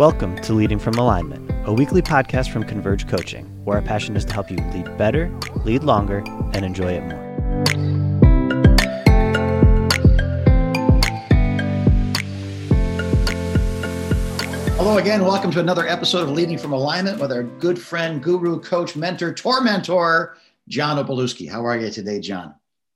Welcome to Leading from Alignment, a weekly podcast from Converge Coaching, where our passion is to help you lead better, lead longer, and enjoy it more. Hello again. Welcome to another episode of Leading from Alignment with our good friend, guru, coach, mentor, tormentor, John Opalewski. How are you today, John?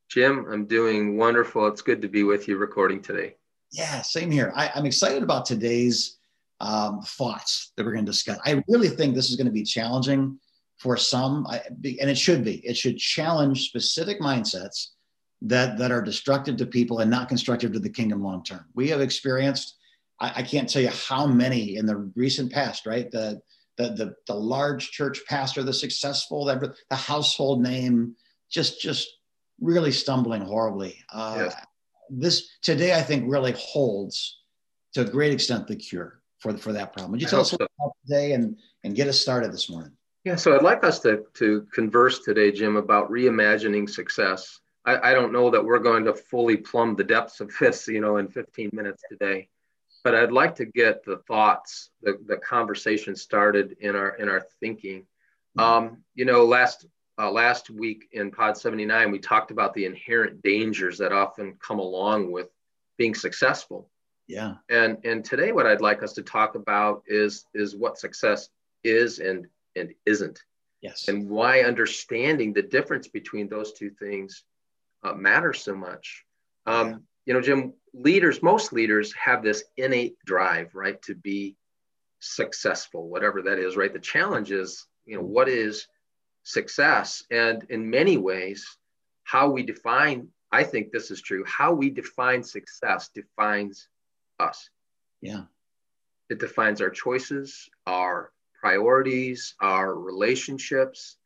Jim, I'm doing wonderful. It's good to be with you recording today. Yeah, same here. I, am excited about today's um, thoughts that we're going to discuss. I really think this is going to be challenging for some, I, and it should be. It should challenge specific mindsets that that are destructive to people and not constructive to the kingdom long term. We have experienced. I, I can't tell you how many in the recent past. Right, the the the, the large church pastor, the successful, the, the household name, just just really stumbling horribly. Uh, yes. This today, I think, really holds to a great extent the cure for, for that problem. Would you tell us so. about today and, and get us started this morning? Yeah, so I'd like us to, to converse today, Jim, about reimagining success. I, I don't know that we're going to fully plumb the depths of this, you know, in 15 minutes today, but I'd like to get the thoughts, the, the conversation started in our in our thinking. Um, you know, last uh, last week in Pod 79, we talked about the inherent dangers that often come along with being successful. Yeah. And and today what I'd like us to talk about is is what success is and and isn't. Yes. And why understanding the difference between those two things uh, matters so much. Um, yeah. You know, Jim, leaders, most leaders have this innate drive, right, to be successful, whatever that is, right? The challenge is, you know, what is success? And in many ways, how we define, I think this is true, how we define success defines us. Yeah. It defines our choices, our priorities, our relationships.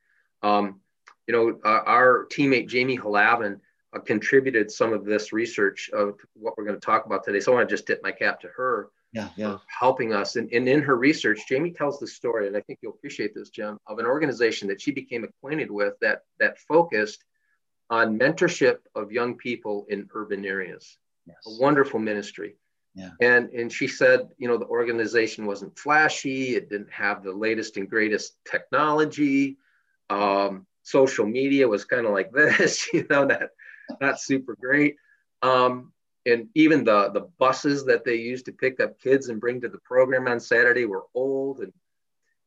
Um, you know, uh, our teammate Jamie Halavin uh, contributed some of this research of what we're going to talk about today. So I want to just tip my cap to her. Yeah, yeah. helping us. And, and in her research, Jamie tells the story, and I think you'll appreciate this, Jim, of an organization that she became acquainted with that that focused on mentorship of young people in urban areas. Yes. A wonderful ministry. Yeah. And and she said, you know, the organization wasn't flashy. It didn't have the latest and greatest technology. Um, social media was kind of like this, you know, not not super great. Um, and even the the buses that they used to pick up kids and bring to the program on Saturday were old and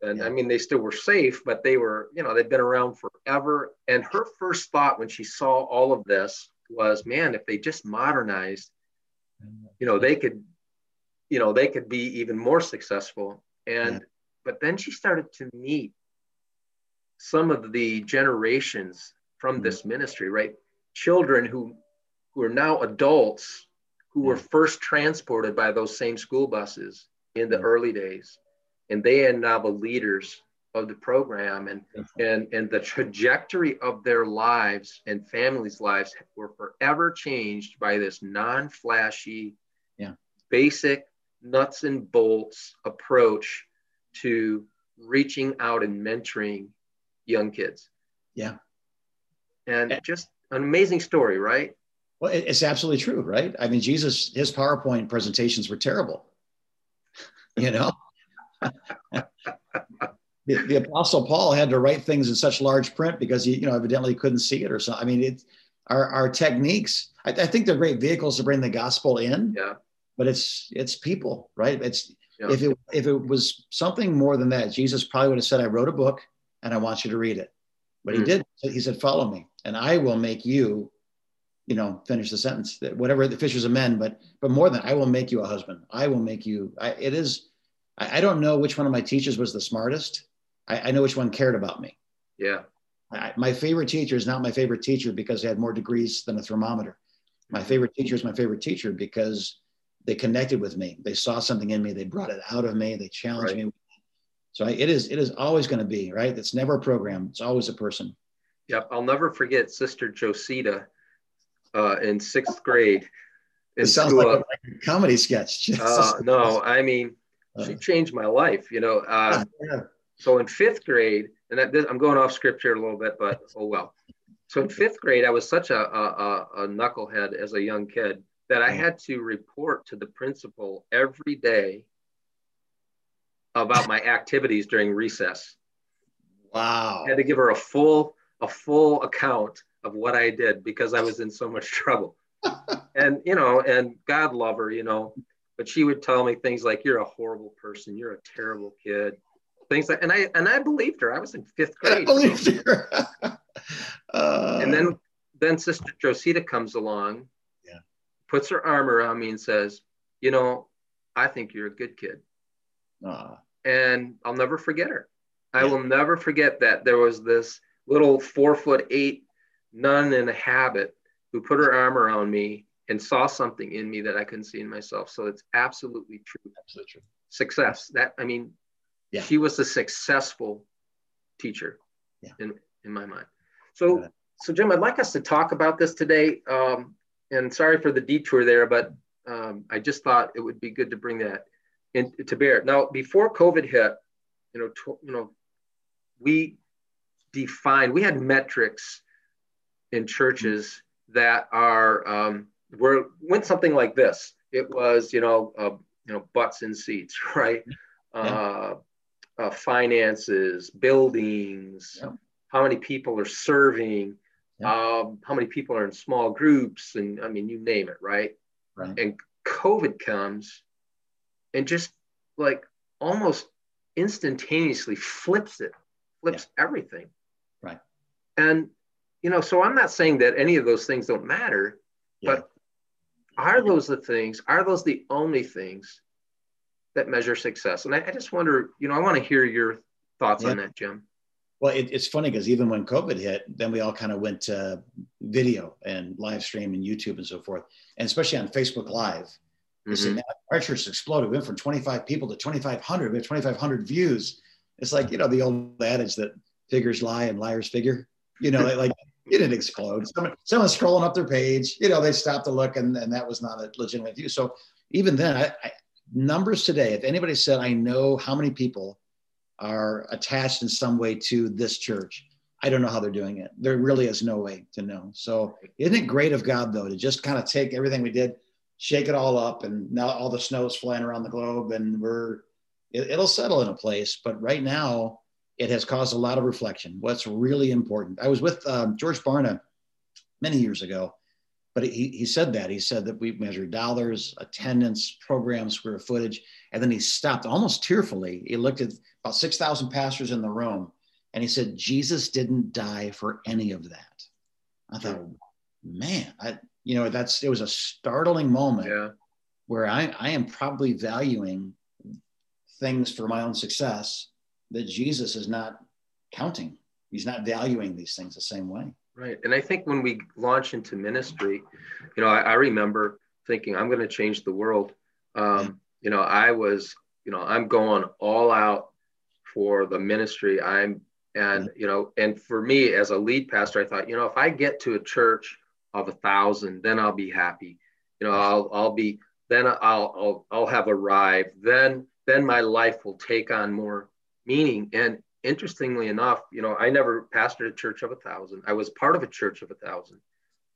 and yeah. I mean they still were safe, but they were you know they'd been around forever. And her first thought when she saw all of this was, man, if they just modernized you know they could you know they could be even more successful and yeah. but then she started to meet some of the generations from mm-hmm. this ministry right children who who are now adults who yeah. were first transported by those same school buses in the yeah. early days and they are now the leaders of the program and and and the trajectory of their lives and families lives were forever changed by this non-flashy yeah. basic nuts and bolts approach to reaching out and mentoring young kids. Yeah. And just an amazing story right? Well it's absolutely true right? I mean jesus his powerpoint presentations were terrible. You know the, the, apostle paul had to write things in such large print because he you know evidently couldn't see it or something i mean it's our, our techniques I, I, think they're great vehicles to bring the gospel in yeah. but it's it's people right? It's yeah. if it if it was something more than that jesus probably would have said i wrote a book and i want you to read it. But mm. he did he said follow me and i will make you you know finish the sentence that whatever the fishers of men but but more than i will make you a husband. I will make you I, it is I, I, don't know which one of my teachers was the smartest I, I know which one cared about me. Yeah. I, my favorite teacher is not my favorite teacher because they had more degrees than a thermometer. My favorite teacher is my favorite teacher because they connected with me. They saw something in me. They brought it out of me. They challenged right. me. So I, it is it is always going to be right. It's never a program. It's always a person. Yep, I'll never forget Sister Josita uh, in sixth grade. It sounds like a, like a, comedy sketch. uh, no, I mean, she uh. changed my life. You know, uh, yeah. So in fifth grade, and that I'm going off script here a little bit, but oh well. So in fifth grade, I was such a, a, a knucklehead as a young kid that I had to report to the principal every day about my activities during recess. Wow. I had to give her a full a full account of what I did because I was in so much trouble. and you know, and God love her, you know, but she would tell me things like, "You're a horrible person. You're a terrible kid." Things like, and I and I believed her. I was in fifth grade. I believed her. uh, and then then Sister Josita comes along, yeah, puts her arm around me and says, "You know, I think you're a good kid." Uh, and I'll never forget her. I will never forget that there was this little four foot eight nun in a habit who put her arm around me and saw something in me that I couldn't see in myself. So it's absolutely true. Absolutely true. Success. That I mean, yeah. she was a successful teacher yeah. in, in my mind. So so Jim, I'd like us to talk about this today. Um, and sorry for the detour there, but um, I just thought it would be good to bring that in to bear. Now, before COVID hit, you know, tw- you know, we defined we had metrics in churches that are um, were went something like this. It was you know uh, you know butts in seats, right? Uh, uh, finances, buildings, yeah. how many people are serving, yeah. um, how many people are in small groups, and I mean you name it, right? Right. And COVID comes and just like almost instantaneously flips it, flips everything. Right. And you know, so I'm not saying that any of those things don't matter, yeah. but are those the things? Are those the only things that measure success? And I, I just wonder, you know, I want to hear your thoughts yeah. on that, Jim. Well, it, it's funny because even when COVID hit, then we all kind of went to video and live stream and YouTube and so forth, and especially on Facebook Live. Mm-hmm. Our church exploded. We went from 25 people to 2,500. We have 2,500 views. It's like, you know, the old adage that figures lie and liars figure. You know, like it didn't explode. Someone, someone's scrolling up their page, you know, they stopped to look and, and that was not a legitimate view. So even then, I, I, numbers today, if anybody said, I know how many people are attached in some way to this church, I don't know how they're doing it. There really is no way to know. So isn't it great of God though, to just kind of take everything we did, shake it all up and now all the snow is flying around the globe and we're, it, it'll settle in a place. But right now, it has caused a lot of reflection. What's really important. I was with um, George Barna many years ago, but he, he said that. He said that we measure dollars, attendance, program, square footage. And then he stopped almost tearfully. He looked at about 6,000 pastors in the room and he said, Jesus didn't die for any of that. I thought, man, I, you know, that's, it was a startling moment yeah. where I, I am probably valuing things for my own success that Jesus is not counting. He's not valuing these things the same way. Right. And I think when we launch into ministry, you know, I, I remember thinking, I'm going to change the world. Um, you know, I was, you know, I'm going all out for the ministry. I'm, and, you know, and for me as a lead pastor, I thought, you know, if I get to a church of a thousand, then I'll be happy. You know, I'll, I'll be, then I'll, I'll, I'll have arrived. Then, then my life will take on more meaning. And interestingly enough, you know, I never pastored a church of a thousand. I was part of a church of a thousand,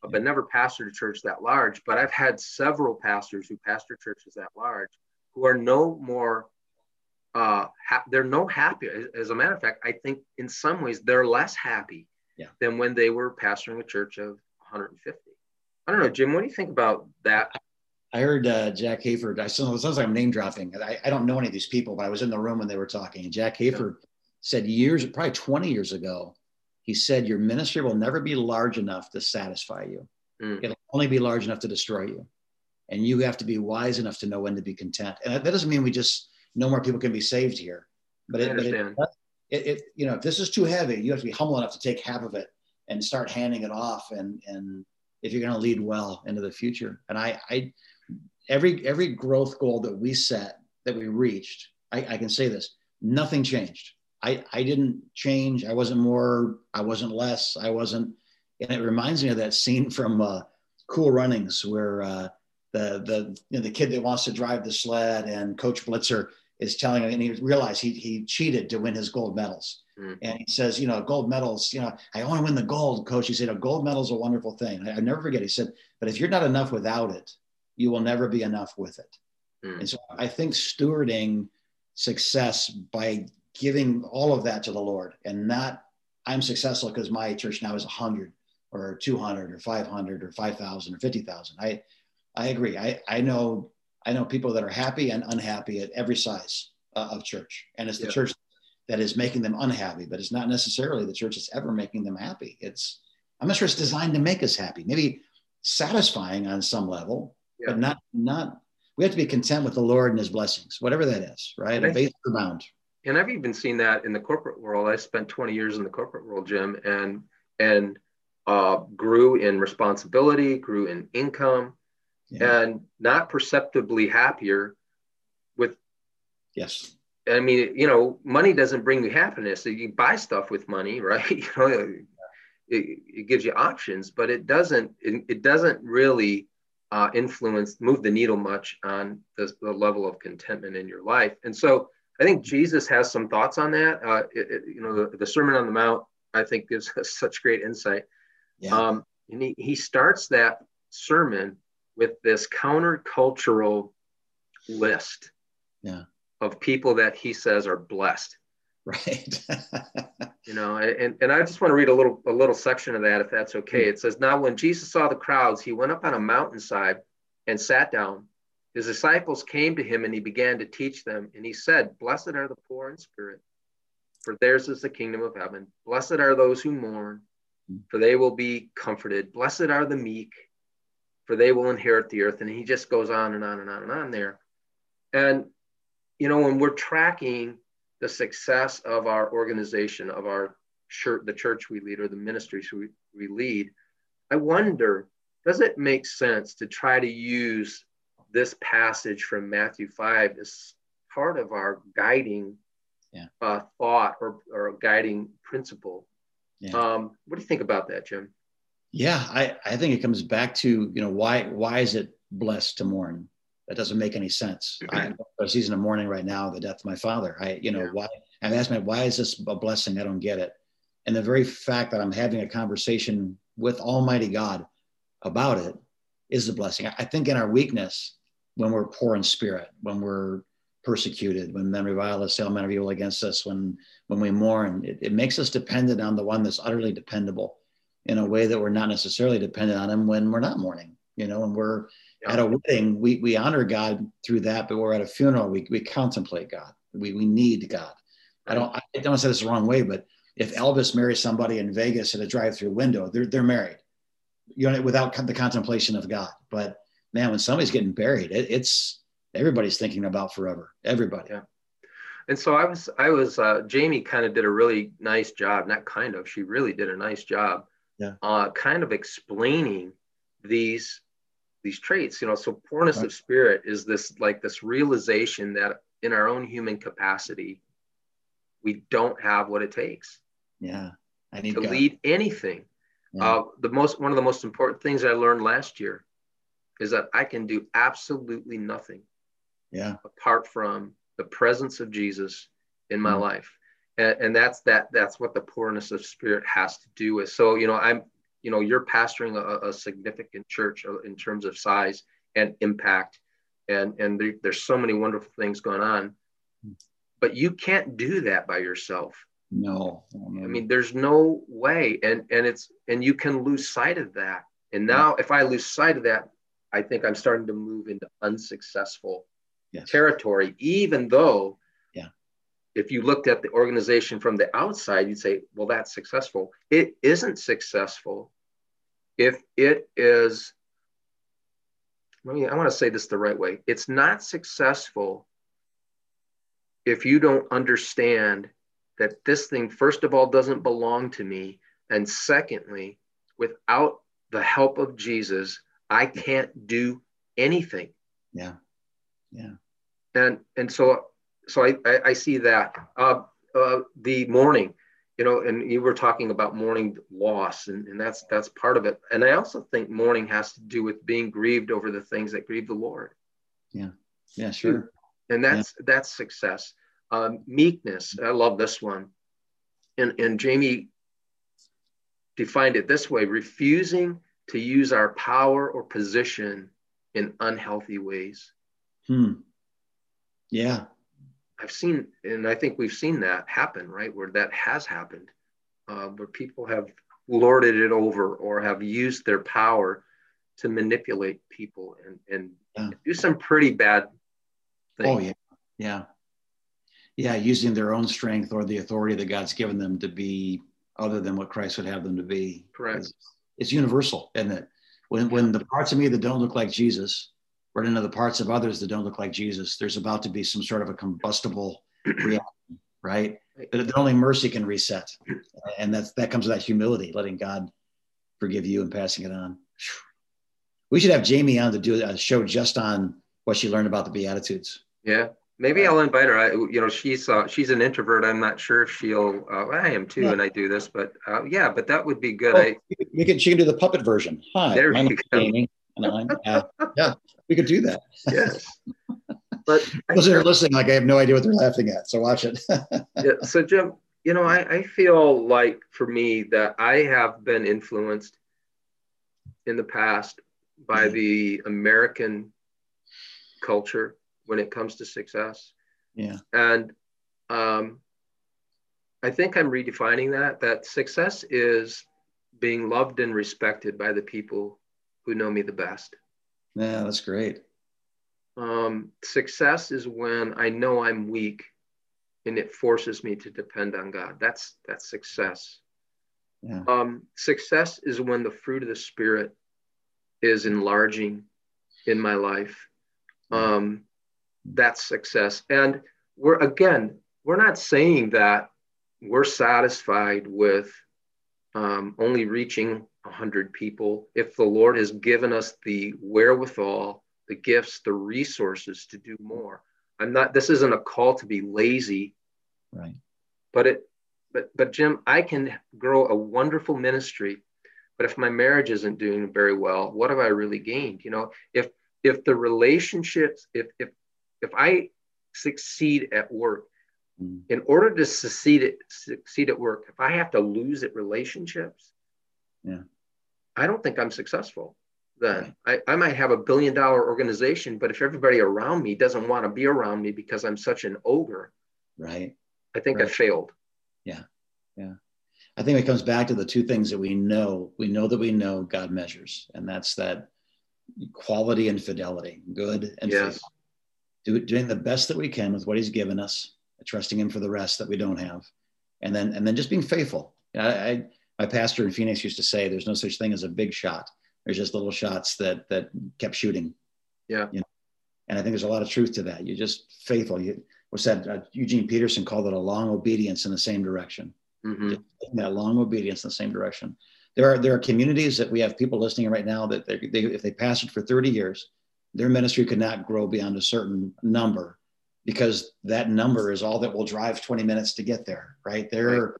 but never pastored a church that large. But I've had several pastors who pastor churches that large who are no more, uh, ha- they're no happier. As a matter of fact, I think in some ways they're less happy yeah. than when they were pastoring a church of 150. I don't know, Jim, what do you think about that? I heard uh, Jack Hayford. I sounds like I'm name dropping. I, I, don't know any of these people, but I was in the room when they were talking. And Jack Hayford yeah. Said years, probably 20 years ago, he said, Your ministry will never be large enough to satisfy you. Mm. It'll only be large enough to destroy you. And you have to be wise enough to know when to be content. And that doesn't mean we just no more people can be saved here. But it, but it, it, it, you know, if this is too heavy, you have to be humble enough to take half of it and start handing it off. And and if you're going to lead well into the future, and I I every every growth goal that we set that we reached, I, I can say this, nothing changed. I, I didn't change. I wasn't more. I wasn't less. I wasn't. And it reminds me of that scene from uh, Cool Runnings where uh, the the you know, the kid that wants to drive the sled and Coach Blitzer is telling him, and he realized he he cheated to win his gold medals. Mm. And he says, you know, gold medals. You know, I want to win the gold, coach. He said, a gold medal is a wonderful thing. I, I never forget. He said, but if you're not enough without it, you will never be enough with it. Mm. And so I think stewarding success by giving all of that to the Lord and not I'm successful because my church now is 100 or 200 or 500 or 5,000 or 50,000. I I agree. I I know I know people that are happy and unhappy at every size uh, of church, and it's the yeah. church that is making them unhappy, but it's not necessarily the church that's ever making them happy. It's I'm not sure it's designed to make us happy. Maybe satisfying on some level, yeah. but not not. We have to be content with the Lord and His blessings, whatever that is, right? A base bound. And I've even seen that in the corporate world. I spent 20 years in the corporate world, Jim, and and uh, grew in responsibility, grew in income, yeah. and not perceptibly happier with yes i mean you know money doesn't bring you happiness you buy stuff with money right you know it, it gives you options but it doesn't it, it doesn't really uh, influence move the needle much on the, the, level of contentment in your life and so i think jesus has some thoughts on that uh, it, you know the, the, sermon on the mount i think gives us such great insight yeah. um, and he, he starts that sermon with this countercultural list yeah. of people that he says are blessed. Right. you know, and, and I just want to read a little a little section of that if that's okay. It says, Now when Jesus saw the crowds, he went up on a mountainside and sat down. His disciples came to him and he began to teach them. And he said, Blessed are the poor in spirit, for theirs is the kingdom of heaven. Blessed are those who mourn, for they will be comforted. Blessed are the meek, for they will inherit the earth. And he just goes on and on and on and on there. And, you know, when we're tracking the success of our organization, of our church, the church we lead or the ministries we, we lead, I wonder, does it make sense to try to use this passage from Matthew 5 is part of our guiding yeah. uh, thought or, or guiding principle? Yeah. Um, what do you think about that, Jim? Yeah, I, I think it comes back to, you know, why why is it blessed to mourn? That doesn't make any sense. I, a season of mourning right now, the death of my father. I, you know, yeah. why I'm asking, why is this a blessing? I don't get it. And the very fact that I'm having a conversation with Almighty God about it is a blessing. I think in our weakness, when we're poor in spirit, when we're persecuted, when men revile us, say all men of evil against us, when when we mourn, it, it makes us dependent on the one that's utterly dependable in a way that we're not necessarily dependent on him when we're not mourning. You know, when we're yeah. at a wedding, we, we honor God through that, but we're at a funeral, we, we contemplate God. We, we need God. I don't, I don't say this the wrong way, but if Elvis marries somebody in Vegas at a drive-through window, they're, they're married, you know, without the contemplation of God. But man, when somebody's getting buried, it, it's everybody's thinking about forever. Everybody. Yeah. And so I was, I was, uh, Jamie kind of did a really nice job, not kind of, she really did a nice job yeah. uh, kind of explaining these these traits you know so poorness right. of spirit is this like this realization that in our own human capacity we don't have what it takes yeah I need to God. lead anything yeah. uh, the most one of the most important things i learned last year is that i can do absolutely nothing yeah. apart from the presence of jesus in my mm. life. And, and that's that that's what the poorness of spirit has to do with. So you know i'm you know you're pastoring a, a significant church uh, in terms of size and impact. And and there, there's so many wonderful things going on. But you can't do that by yourself. No, no i mean there's no way. And and it's and you can lose sight of that. And now if i lose sight of that i think i'm starting to move into unsuccessful yes. territory even though if you looked at the organization from the outside, you'd say, well, that's successful. It isn't successful if it is, let me, I want to say this the right way. It's not successful if you don't understand that this thing, first of all, doesn't belong to me. And secondly, without the help of Jesus, I can't do anything. Yeah. Yeah. And, and so so I, I, I see that. Uh, uh, the mourning, you know, and you were talking about mourning loss, and, and that's that's part of it. And I also think mourning has to do with being grieved over the things that grieve the Lord. Yeah, yeah, sure. And that's yeah. that's success. Um, meekness, I love this one. And and Jamie defined it this way: refusing to use our power or position in unhealthy ways. Hmm. Yeah, I've seen, and I think we've seen that happen, right? Where that has happened, uh, where people have lorded it over or have used their power to manipulate people and, and yeah. do some pretty bad things. Oh, yeah. Yeah. Yeah. Using their own strength or the authority that God's given them to be other than what Christ would have them to be. Correct. It's, it's universal, And that? When, when the parts of me that don't look like Jesus run into the parts of others that don't look like Jesus, there's about to be some sort of a combustible reaction, right? That only mercy can reset. And that's, that comes with that humility, letting God forgive you and passing it on. We should have Jamie on to do a show just on what she learned about the Beatitudes. Yeah, maybe I'll invite her. I, you know, she's uh, she's an introvert. I'm not sure if she'll. Uh, I am too, yeah. and I do this, but uh, yeah, but that would be good. Well, I, we can. She can do the puppet version. Hi, there and I'm, yeah, yeah, we could do that. Yes. But those are listening, like I have no idea what they're laughing at. So watch it. yeah. So Jim, you know, I, I feel like for me that I have been influenced in the past by mm-hmm. the American culture when it comes to success. Yeah. And um, I think I'm redefining that, that success is being loved and respected by the people who know me the best. Yeah, that's great. Um, success is when I know I'm weak and it forces me to depend on God. That's that's success. Yeah. Um, success is when the fruit of the spirit is enlarging in my life. Um, that's success. And we're again, we're not saying that we're satisfied with um, only reaching 100 people. If the Lord has given us the wherewithal, the gifts, the resources to do more, I'm not, this isn't a call to be lazy. Right. But it, but, but Jim, I can grow a wonderful ministry. But if my marriage isn't doing very well, what have I really gained? You know, if, if the relationships, if, if if I succeed at work, mm. in order to succeed at succeed at work, if I have to lose at relationships, yeah, I don't think I'm successful. Then right. I, I might have a billion dollar organization, but if everybody around me doesn't want to be around me because I'm such an ogre, right? I think right. I failed. Yeah, yeah. I think it comes back to the two things that we know. We know that we know God measures, and that's that quality and fidelity, good and yes. faithful do, doing the best that we can with what he's given us, trusting him for the rest that we don't have. And then, and then just being faithful. I, I, my pastor in Phoenix used to say, there's no such thing as a big shot. There's just little shots that, that kept shooting. Yeah. You know? And I think there's a lot of truth to that. You're just faithful. You, what's that? Uh, Eugene Peterson called it a long obedience in the same direction. Mm-hmm. That long obedience in the same direction. There are there are communities that we have people listening right now that they, they, if they pastored for 30 years, their ministry could not grow beyond a certain number because that number is all that will drive 20 minutes to get there right? There right.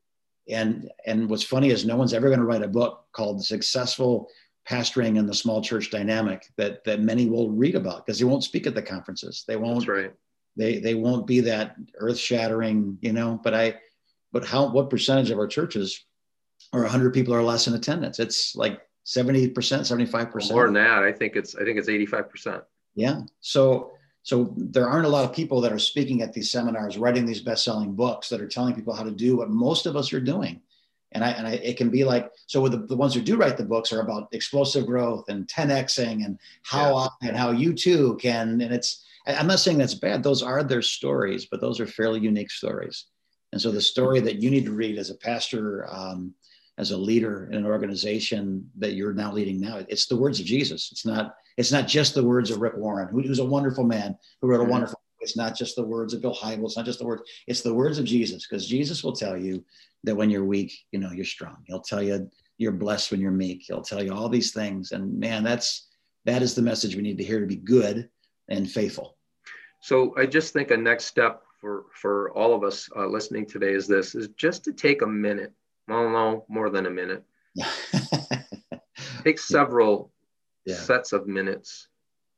and and what's funny is no one's ever going to write a book called successful pastoring in the small church dynamic that that many will read about because they won't speak at the conferences. They won't That's right. they they won't be that earth shattering you know? But i but how what percentage of our churches are 100 people or less in attendance? It's like 70%, 75%. More than that, I think it's I think it's 85%. Yeah. So so there aren't a lot of people that are speaking at these seminars, writing these best-selling books that are telling people how to do what most of us are doing. And I and I, it can be like so. The, the ones who do write the books are about explosive growth and 10xing and how yeah. and how you too can. And it's I'm not saying that's bad. Those are their stories, but those are fairly unique stories. And so the story that you need to read as a pastor, um, as a leader in an organization that you're now leading now. It's the words of Jesus. It's not it's not just the words of Rick Warren, who, who's a wonderful man who wrote a mm-hmm. wonderful. It's not just the words of Bill Hybels. It's not just the words. It's the words of Jesus, because Jesus will tell you that when you're weak, you know you're strong. He'll tell you you're blessed when you're meek. He'll tell you all these things, and man, that's that is the message we need to hear to be good and faithful. So I just think a next step for for all of us uh, listening today is this: is just to take a minute well, no, more than a minute. Take several yeah. sets of minutes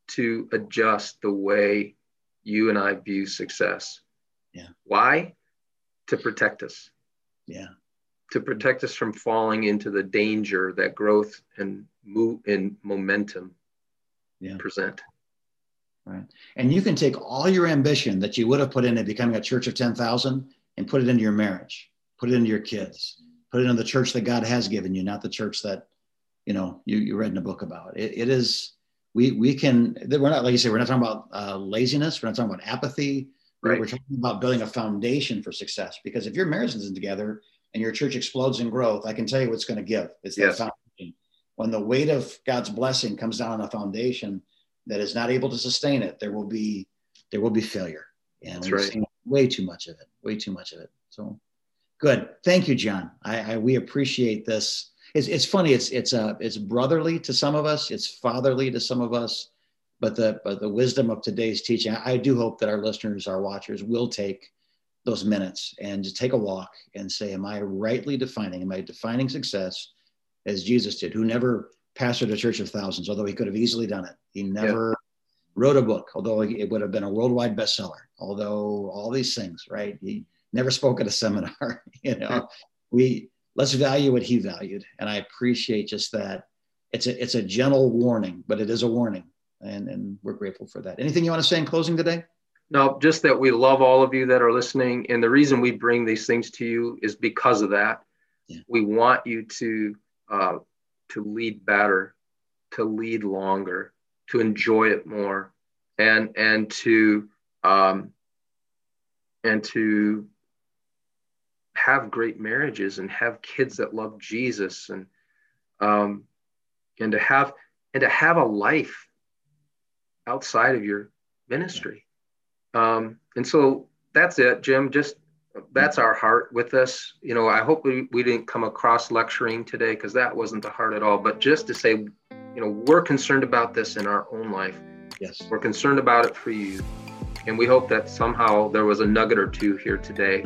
to adjust the way you and I view success. Yeah. Why? To protect us. Yeah. To protect us from falling into the danger that growth and move and momentum yeah. present. Right. And you can take all your ambition that you would have put into becoming a church of 10,000 and put it into your marriage, put it into your kids, put it in the church that God has given you, not the church that, you know, you, you read in a book about. It, it is, we, we can, we're not, like you say, we're not talking about uh, laziness. We're not talking about apathy. Right. We're talking about building a foundation for success because if your marriage isn't together and your church explodes in growth, I can tell you what's going to give. It's yes. that foundation. When the weight of God's blessing comes down on a foundation, that is not able to sustain it, there will be there will be failure. And That's we've right. seen way too much of it, way too much of it. So good. Thank you, John. I, I we appreciate this. It's, it's funny. It's it's uh, it's brotherly to some of us. It's fatherly to some of us. But the but the wisdom of today's teaching, I, I do hope that our listeners, our watchers, will take those minutes and just take a walk and say, "Am I rightly defining? Am I defining success as Jesus did, who never pastored a church of thousands, although he could have easily done it. He never yeah. wrote a book, although it would have been a worldwide bestseller. Although all these things, right? He never spoke at a seminar. you know, we let's value what he valued, and I appreciate just that. It's a it's a gentle warning, but it is a warning, and and we're grateful for that. Anything you want to say in closing today? No, just that we love all of you that are listening, and the reason we bring these things to you is because of that. Yeah. We want you to uh, to lead better, to lead longer, to enjoy it more, and and to um, and to have great marriages and have kids that love Jesus and um, and to have and to have a life outside of your ministry. Um, and so that's it, Jim. Just that's our heart with this. You know, I hope we, we didn't come across lecturing today because that wasn't the heart at all. But just to say, you know, we're concerned about this in our own life. Yes. We're concerned about it for you. And we hope that somehow there was a nugget or two here today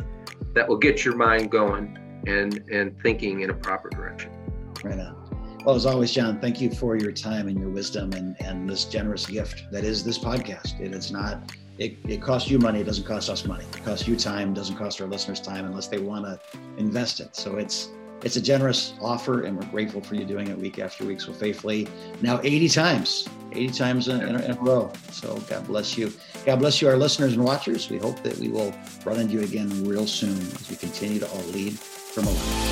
that will get your mind going and and thinking in a proper direction. Right on. Well, as always, John, thank you for your time and your wisdom and, and this generous gift that is this podcast. It is not it, it costs you money. It doesn't cost us money. It costs you time. Doesn't cost our listeners time unless they want to invest it. So it's it's a generous offer, and we're grateful for you doing it week after week so faithfully. Now 80 times, 80 times in, in, in a row. So God bless you. God bless you, our listeners and watchers. We hope that we will run into you again real soon as we continue to all lead from life.